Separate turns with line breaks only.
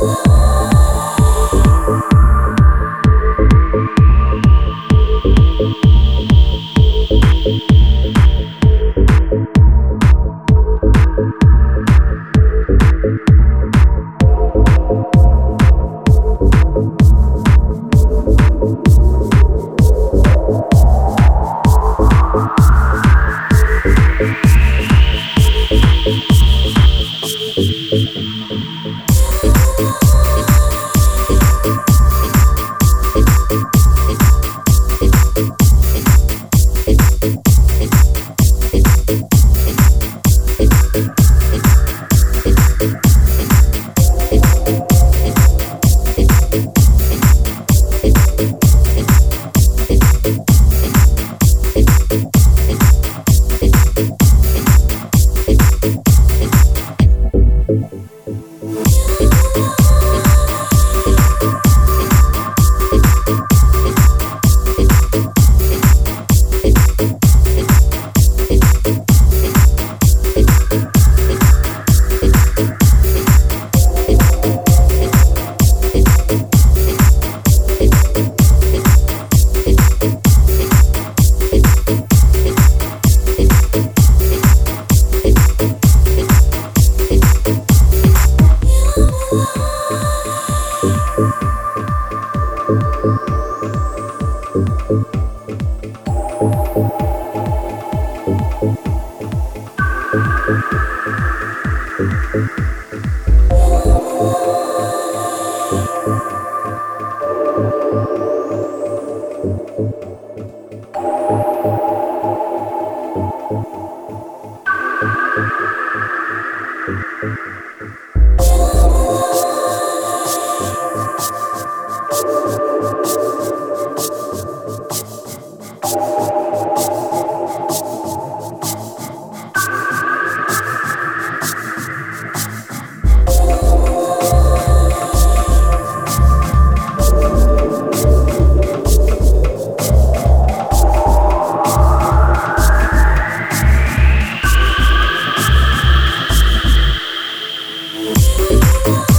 Oh. Oh.